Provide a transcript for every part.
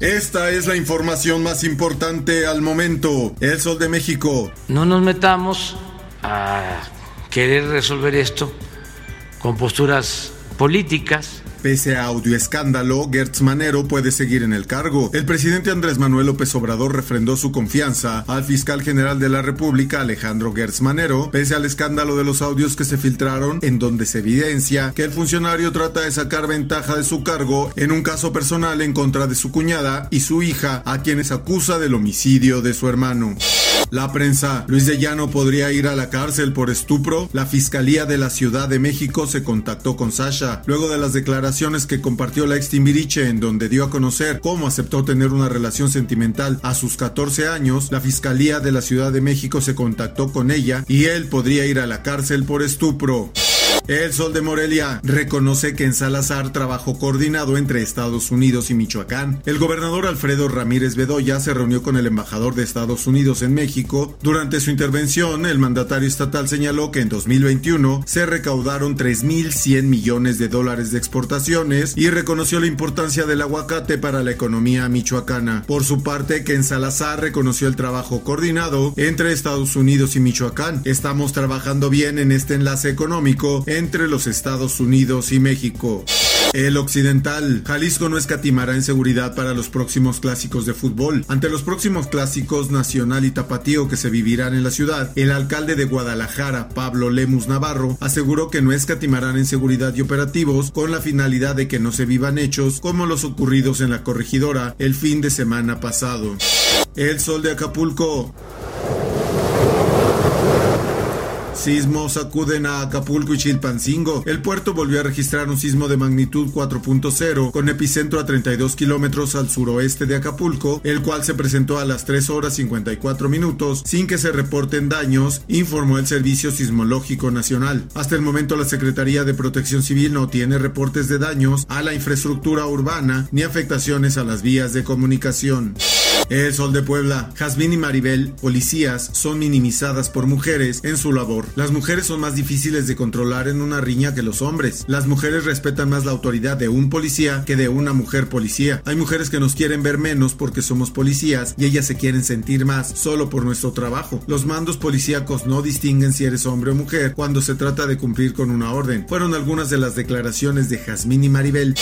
Esta es la información más importante al momento. El Sol de México. No nos metamos a querer resolver esto con posturas políticas Pese a audio escándalo, Gertz Manero puede seguir en el cargo. El presidente Andrés Manuel López Obrador refrendó su confianza al fiscal general de la República, Alejandro Gertz Manero, pese al escándalo de los audios que se filtraron en donde se evidencia que el funcionario trata de sacar ventaja de su cargo en un caso personal en contra de su cuñada y su hija, a quienes acusa del homicidio de su hermano. La prensa. Luis de Llano podría ir a la cárcel por estupro. La Fiscalía de la Ciudad de México se contactó con Sasha luego de las declaraciones que compartió la ex Timbiriche en donde dio a conocer cómo aceptó tener una relación sentimental a sus 14 años. La Fiscalía de la Ciudad de México se contactó con ella y él podría ir a la cárcel por estupro. El Sol de Morelia reconoce que en Salazar trabajó coordinado entre Estados Unidos y Michoacán. El gobernador Alfredo Ramírez Bedoya se reunió con el embajador de Estados Unidos en México. Durante su intervención, el mandatario estatal señaló que en 2021 se recaudaron 3.100 millones de dólares de exportaciones y reconoció la importancia del aguacate para la economía michoacana. Por su parte, que en Salazar reconoció el trabajo coordinado entre Estados Unidos y Michoacán. Estamos trabajando bien en este enlace económico entre los Estados Unidos y México. El Occidental. Jalisco no escatimará en seguridad para los próximos clásicos de fútbol. Ante los próximos clásicos nacional y tapatío que se vivirán en la ciudad, el alcalde de Guadalajara, Pablo Lemus Navarro, aseguró que no escatimarán en seguridad y operativos con la finalidad de que no se vivan hechos como los ocurridos en la corregidora el fin de semana pasado. El sol de Acapulco. Sismos sacuden a Acapulco y Chilpancingo. El puerto volvió a registrar un sismo de magnitud 4.0 con epicentro a 32 kilómetros al suroeste de Acapulco, el cual se presentó a las 3 horas 54 minutos sin que se reporten daños, informó el Servicio Sismológico Nacional. Hasta el momento la Secretaría de Protección Civil no tiene reportes de daños a la infraestructura urbana ni afectaciones a las vías de comunicación. El Sol de Puebla, Jazmín y Maribel, policías, son minimizadas por mujeres en su labor. Las mujeres son más difíciles de controlar en una riña que los hombres. Las mujeres respetan más la autoridad de un policía que de una mujer policía. Hay mujeres que nos quieren ver menos porque somos policías y ellas se quieren sentir más solo por nuestro trabajo. Los mandos policíacos no distinguen si eres hombre o mujer cuando se trata de cumplir con una orden. Fueron algunas de las declaraciones de Jazmín y Maribel.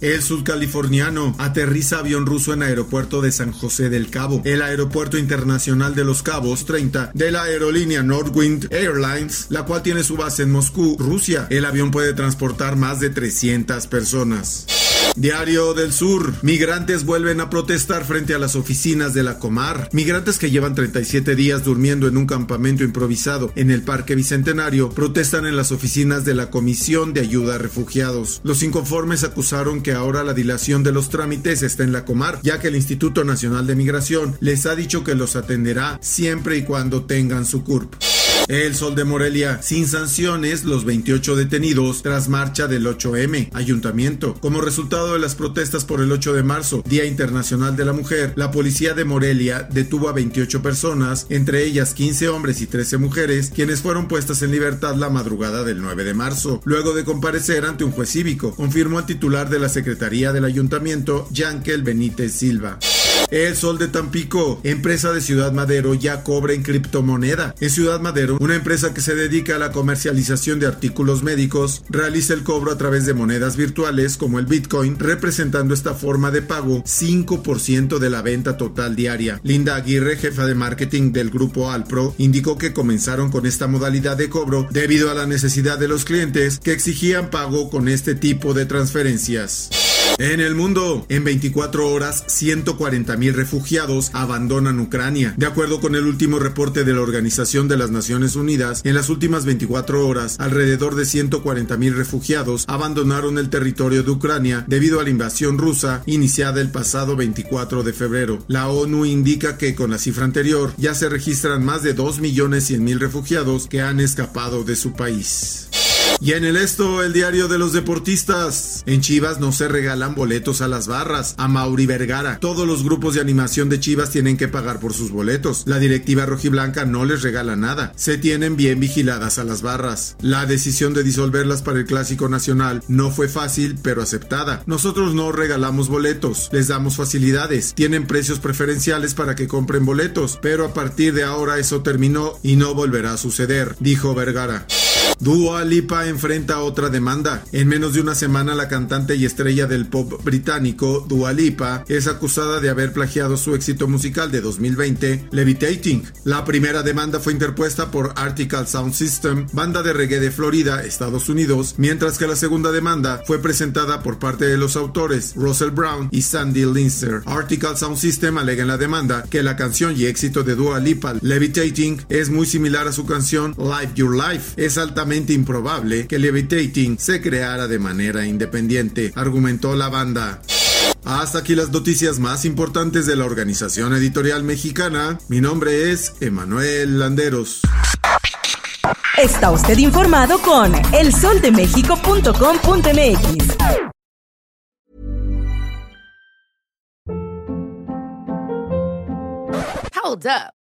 El sudcaliforniano aterriza avión ruso en aeropuerto de San José del Cabo. El aeropuerto internacional de Los Cabos 30 de la aerolínea Nordwind Airlines, la cual tiene su base en Moscú, Rusia. El avión puede transportar más de 300 personas. Diario del Sur. Migrantes vuelven a protestar frente a las oficinas de la Comar. Migrantes que llevan 37 días durmiendo en un campamento improvisado en el Parque Bicentenario protestan en las oficinas de la Comisión de Ayuda a Refugiados. Los inconformes acusaron que ahora la dilación de los trámites está en la Comar, ya que el Instituto Nacional de Migración les ha dicho que los atenderá siempre y cuando tengan su CURP. El Sol de Morelia, sin sanciones, los 28 detenidos tras marcha del 8M, ayuntamiento. Como resultado de las protestas por el 8 de marzo, Día Internacional de la Mujer, la policía de Morelia detuvo a 28 personas, entre ellas 15 hombres y 13 mujeres, quienes fueron puestas en libertad la madrugada del 9 de marzo, luego de comparecer ante un juez cívico, confirmó el titular de la Secretaría del Ayuntamiento, Yankel Benítez Silva. El Sol de Tampico, empresa de Ciudad Madero, ya cobra en criptomoneda. En Ciudad Madero, una empresa que se dedica a la comercialización de artículos médicos, realiza el cobro a través de monedas virtuales como el Bitcoin, representando esta forma de pago 5% de la venta total diaria. Linda Aguirre, jefa de marketing del grupo Alpro, indicó que comenzaron con esta modalidad de cobro debido a la necesidad de los clientes que exigían pago con este tipo de transferencias. En el mundo, en 24 horas, 140 mil refugiados abandonan Ucrania. De acuerdo con el último reporte de la Organización de las Naciones Unidas, en las últimas 24 horas, alrededor de 140 mil refugiados abandonaron el territorio de Ucrania debido a la invasión rusa iniciada el pasado 24 de febrero. La ONU indica que con la cifra anterior ya se registran más de 2 millones 100 mil refugiados que han escapado de su país. Y en el esto, el diario de los deportistas. En Chivas no se regalan boletos a las barras. A Mauri Vergara. Todos los grupos de animación de Chivas tienen que pagar por sus boletos. La directiva rojiblanca no les regala nada. Se tienen bien vigiladas a las barras. La decisión de disolverlas para el Clásico Nacional no fue fácil, pero aceptada. Nosotros no regalamos boletos. Les damos facilidades. Tienen precios preferenciales para que compren boletos. Pero a partir de ahora eso terminó y no volverá a suceder, dijo Vergara. Dua Lipa enfrenta otra demanda. En menos de una semana, la cantante y estrella del pop británico, Dua Lipa, es acusada de haber plagiado su éxito musical de 2020, Levitating. La primera demanda fue interpuesta por Article Sound System, banda de reggae de Florida, Estados Unidos, mientras que la segunda demanda fue presentada por parte de los autores Russell Brown y Sandy Linster. Article Sound System alega en la demanda que la canción y éxito de Dua Lipa, Levitating, es muy similar a su canción Live Your Life. Es altamente improbable que Levitating se creara de manera independiente, argumentó la banda. Hasta aquí las noticias más importantes de la Organización Editorial Mexicana. Mi nombre es Emanuel Landeros. Está usted informado con elsoldemexico.com.mx. Hold up.